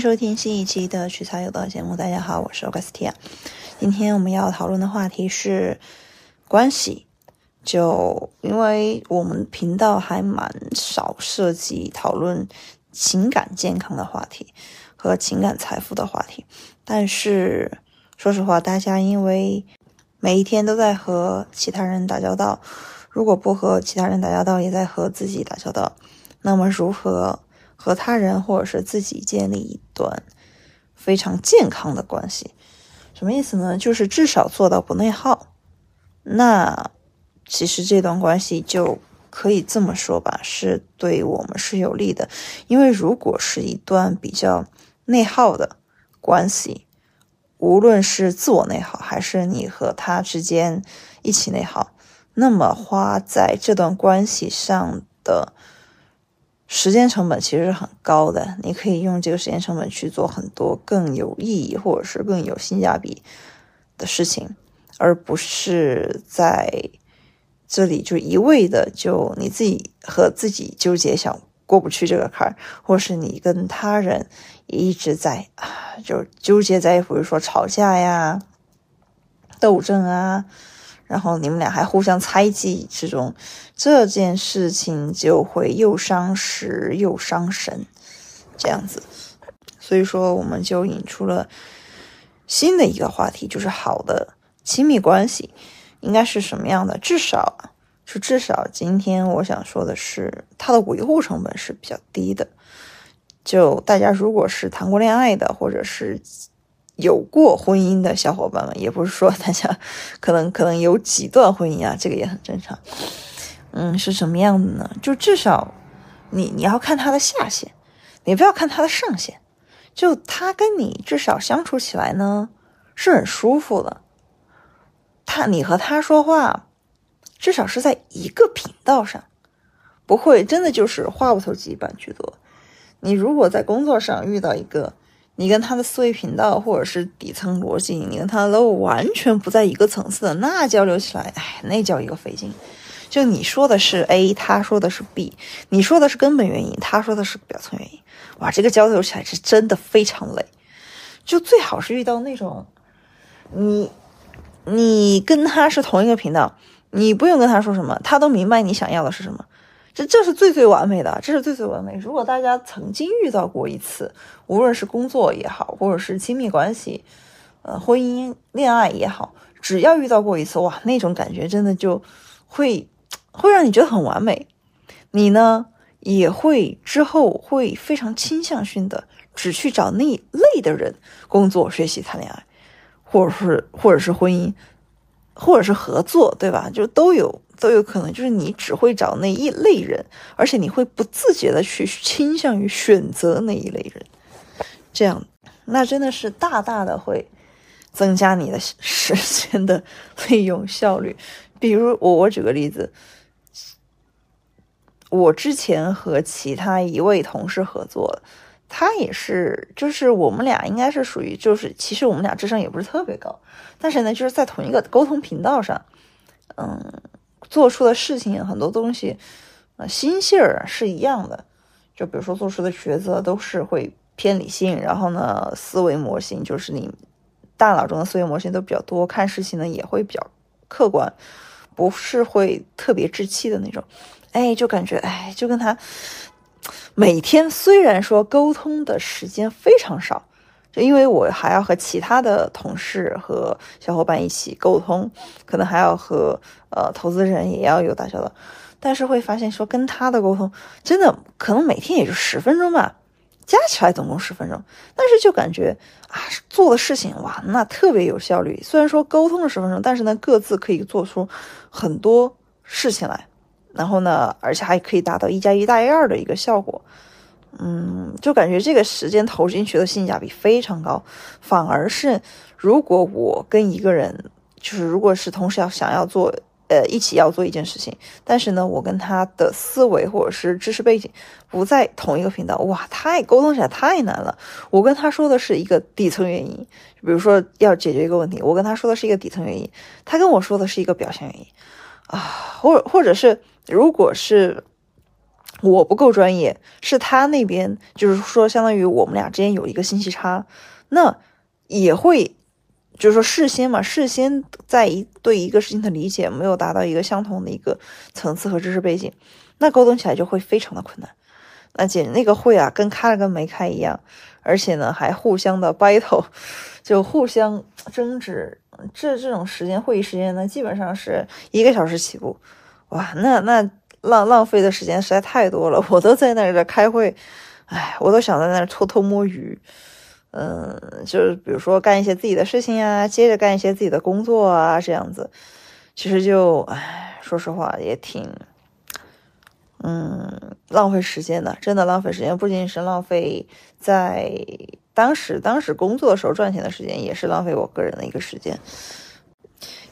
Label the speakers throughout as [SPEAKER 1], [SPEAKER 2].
[SPEAKER 1] 收听新一期的取材有道节目。大家好，我是 Augustia。今天我们要讨论的话题是关系。就因为我们频道还蛮少涉及讨论情感健康的话题和情感财富的话题，但是说实话，大家因为每一天都在和其他人打交道，如果不和其他人打交道，也在和自己打交道，那么如何？和他人或者是自己建立一段非常健康的关系，什么意思呢？就是至少做到不内耗。那其实这段关系就可以这么说吧，是对我们是有利的。因为如果是一段比较内耗的关系，无论是自我内耗，还是你和他之间一起内耗，那么花在这段关系上的。时间成本其实是很高的，你可以用这个时间成本去做很多更有意义或者是更有性价比的事情，而不是在这里就一味的就你自己和自己纠结，想过不去这个坎儿，或是你跟他人也一直在啊，就纠结在比如说吵架呀、斗争啊。然后你们俩还互相猜忌之中，这件事情就会又伤时又伤神，这样子。所以说，我们就引出了新的一个话题，就是好的亲密关系应该是什么样的？至少是至少，今天我想说的是，它的维护成本是比较低的。就大家如果是谈过恋爱的，或者是。有过婚姻的小伙伴们，也不是说大家可能可能有几段婚姻啊，这个也很正常。嗯，是什么样的呢？就至少你你要看他的下限，你不要看他的上限。就他跟你至少相处起来呢是很舒服的。他你和他说话，至少是在一个频道上，不会真的就是话不投机半句多。你如果在工作上遇到一个。你跟他的思维频道或者是底层逻辑，你跟他都完全不在一个层次的，那交流起来，哎，那叫一个费劲。就你说的是 A，他说的是 B，你说的是根本原因，他说的是表层原因，哇，这个交流起来是真的非常累。就最好是遇到那种，你你跟他是同一个频道，你不用跟他说什么，他都明白你想要的是什么。这这是最最完美的，这是最最完美。如果大家曾经遇到过一次，无论是工作也好，或者是亲密关系，呃，婚姻、恋爱也好，只要遇到过一次，哇，那种感觉真的就会会让你觉得很完美。你呢，也会之后会非常倾向性的只去找那一类的人工作、学习、谈恋爱，或者是或者是婚姻，或者是合作，对吧？就都有。都有可能，就是你只会找那一类人，而且你会不自觉的去倾向于选择那一类人，这样，那真的是大大的会增加你的时间的利用效率。比如我，我举个例子，我之前和其他一位同事合作，他也是，就是我们俩应该是属于，就是其实我们俩智商也不是特别高，但是呢，就是在同一个沟通频道上，嗯。做出的事情很多东西，呃，心性儿是一样的。就比如说做出的抉择都是会偏理性，然后呢，思维模型就是你大脑中的思维模型都比较多，看事情呢也会比较客观，不是会特别置气的那种。哎，就感觉哎，就跟他每天虽然说沟通的时间非常少。因为我还要和其他的同事和小伙伴一起沟通，可能还要和呃投资人也要有打交道，但是会发现说跟他的沟通真的可能每天也就十分钟吧，加起来总共十分钟，但是就感觉啊做的事情哇那特别有效率。虽然说沟通了十分钟，但是呢各自可以做出很多事情来，然后呢而且还可以达到一加一大于二的一个效果。嗯，就感觉这个时间投进去的性价比非常高，反而是如果我跟一个人，就是如果是同时要想要做，呃，一起要做一件事情，但是呢，我跟他的思维或者是知识背景不在同一个频道，哇，太沟通起来太难了。我跟他说的是一个底层原因，比如说要解决一个问题，我跟他说的是一个底层原因，他跟我说的是一个表现原因，啊，或或者是如果是。我不够专业，是他那边就是说，相当于我们俩之间有一个信息差，那也会就是说事先嘛，事先在一对一个事情的理解没有达到一个相同的一个层次和知识背景，那沟通起来就会非常的困难。那简那个会啊，跟开了跟没开一样，而且呢还互相的 battle，就互相争执。这这种时间会议时间呢，基本上是一个小时起步，哇，那那。浪浪费的时间实在太多了，我都在那儿开会，哎，我都想在那儿偷偷摸鱼，嗯，就是比如说干一些自己的事情呀，接着干一些自己的工作啊，这样子，其实就，哎，说实话也挺，嗯，浪费时间的，真的浪费时间，不仅仅是浪费在当时当时工作的时候赚钱的时间，也是浪费我个人的一个时间。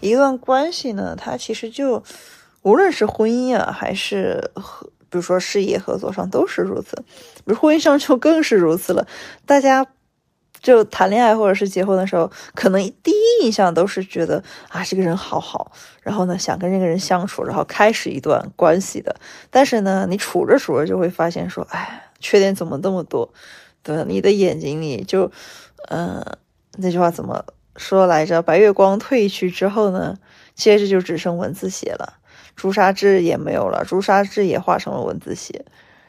[SPEAKER 1] 一段关系呢，它其实就。无论是婚姻啊，还是和比如说事业合作上，都是如此。比如婚姻上就更是如此了。大家就谈恋爱或者是结婚的时候，可能第一印象都是觉得啊，这个人好好，然后呢想跟这个人相处，然后开始一段关系的。但是呢，你处着处着就会发现说，哎，缺点怎么那么多？对，你的眼睛里就，嗯，那句话怎么说来着？白月光褪去之后呢，接着就只剩文字写了。朱砂痣也没有了，朱砂痣也化成了文字写，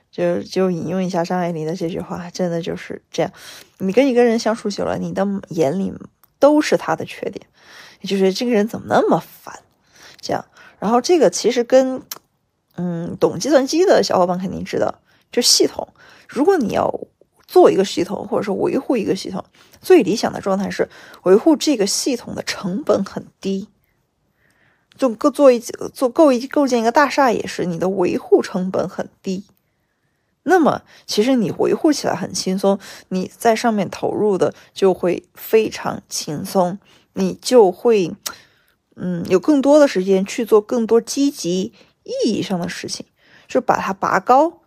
[SPEAKER 1] 就就引用一下张爱玲的这句话，真的就是这样。你跟一个人相处久了，你的眼里都是他的缺点，也就是这个人怎么那么烦，这样。然后这个其实跟，嗯，懂计算机的小伙伴肯定知道，就系统，如果你要做一个系统，或者说维护一个系统，最理想的状态是维护这个系统的成本很低。就构做一做构一构建一个大厦也是，你的维护成本很低，那么其实你维护起来很轻松，你在上面投入的就会非常轻松，你就会嗯有更多的时间去做更多积极意义上的事情，就把它拔高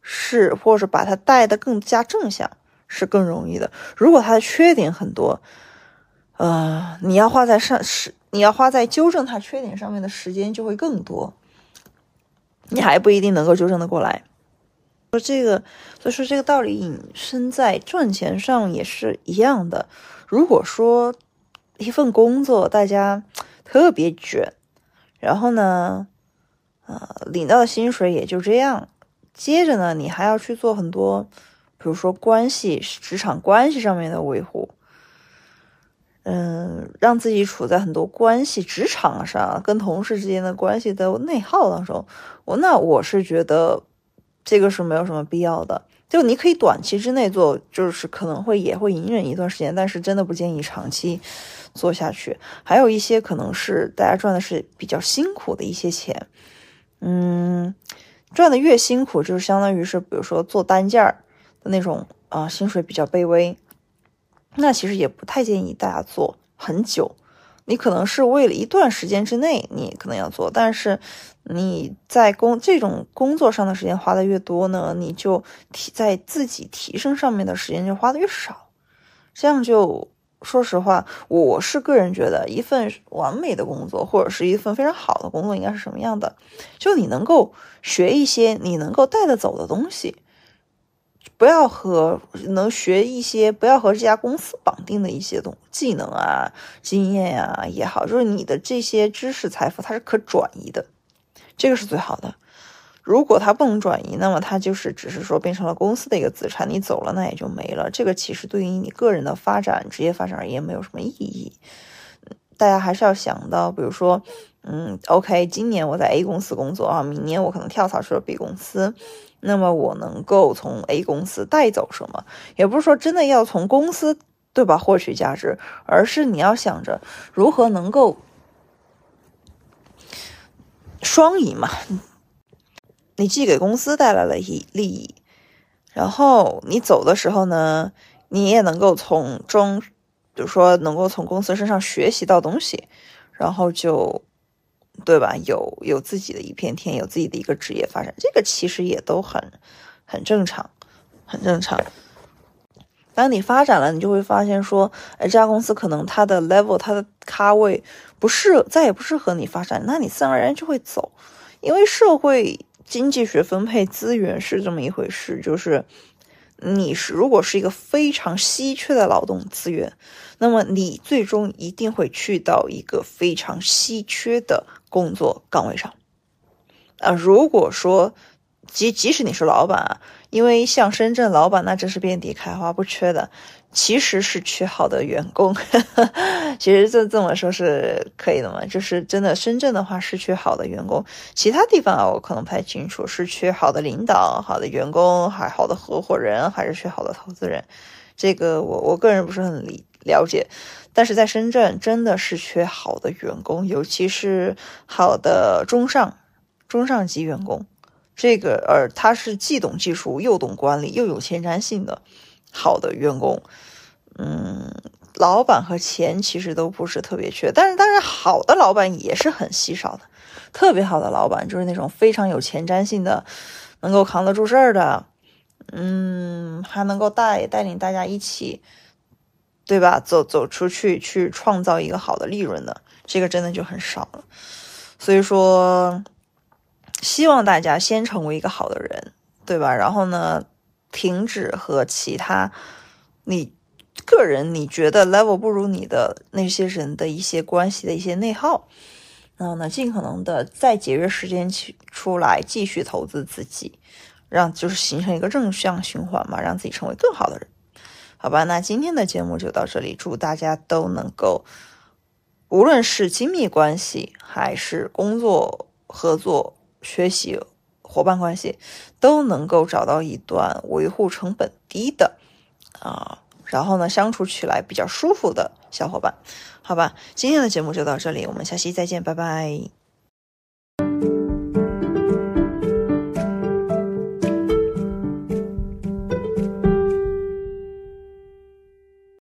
[SPEAKER 1] 是，或者把它带的更加正向是更容易的。如果它的缺点很多，呃，你要花在上是。你要花在纠正他缺点上面的时间就会更多，你还不一定能够纠正的过来。说这个，所以说这个道理引申在赚钱上也是一样的。如果说一份工作大家特别卷，然后呢，呃，领到的薪水也就这样，接着呢，你还要去做很多，比如说关系、职场关系上面的维护。嗯，让自己处在很多关系、职场上跟同事之间的关系的内耗当中，我那我是觉得这个是没有什么必要的。就你可以短期之内做，就是可能会也会隐忍一段时间，但是真的不建议长期做下去。还有一些可能是大家赚的是比较辛苦的一些钱，嗯，赚的越辛苦，就是相当于是比如说做单件儿的那种啊，薪水比较卑微。那其实也不太建议大家做很久，你可能是为了一段时间之内，你可能要做，但是你在工这种工作上的时间花的越多呢，你就提在自己提升上面的时间就花的越少，这样就说实话，我是个人觉得一份完美的工作或者是一份非常好的工作应该是什么样的，就你能够学一些你能够带得走的东西。不要和能学一些，不要和这家公司绑定的一些东技能啊、经验呀也好，就是你的这些知识财富它是可转移的，这个是最好的。如果它不能转移，那么它就是只是说变成了公司的一个资产，你走了那也就没了。这个其实对于你个人的发展、职业发展而言没有什么意义。大家还是要想到，比如说，嗯，OK，今年我在 A 公司工作啊，明年我可能跳槽去了 B 公司。那么我能够从 A 公司带走什么？也不是说真的要从公司对吧获取价值，而是你要想着如何能够双赢嘛。你既给公司带来了一利益，然后你走的时候呢，你也能够从中，比如说能够从公司身上学习到东西，然后就。对吧？有有自己的一片天，有自己的一个职业发展，这个其实也都很很正常，很正常。当你发展了，你就会发现说，哎，这家公司可能它的 level、它的咖位不适，再也不适合你发展，那你自然而然就会走。因为社会经济学分配资源是这么一回事，就是你是如果是一个非常稀缺的劳动资源，那么你最终一定会去到一个非常稀缺的工作岗位上。啊，如果说即即使你是老板啊，因为像深圳老板那真是遍地开花，不缺的。其实是缺好的员工，其实这这么说是可以的嘛？就是真的，深圳的话是缺好的员工，其他地方啊我可能不太清楚，是缺好的领导、好的员工，还好的合伙人，还是缺好的投资人？这个我我个人不是很理了解，但是在深圳真的是缺好的员工，尤其是好的中上中上级员工，这个而他是既懂技术又懂管理又有前瞻性的。好的员工，嗯，老板和钱其实都不是特别缺，但是当然好的老板也是很稀少的。特别好的老板就是那种非常有前瞻性的，能够扛得住事儿的，嗯，还能够带带领大家一起，对吧？走走出去去创造一个好的利润的，这个真的就很少了。所以说，希望大家先成为一个好的人，对吧？然后呢？停止和其他你个人你觉得 level 不如你的那些人的一些关系的一些内耗，然后呢，尽可能的再节约时间去出来继续投资自己，让就是形成一个正向循环嘛，让自己成为更好的人，好吧？那今天的节目就到这里，祝大家都能够，无论是亲密关系还是工作合作学习。伙伴关系都能够找到一段维护成本低的啊，然后呢相处起来比较舒服的小伙伴，好吧，今天的节目就到这里，我们下期再见，拜拜。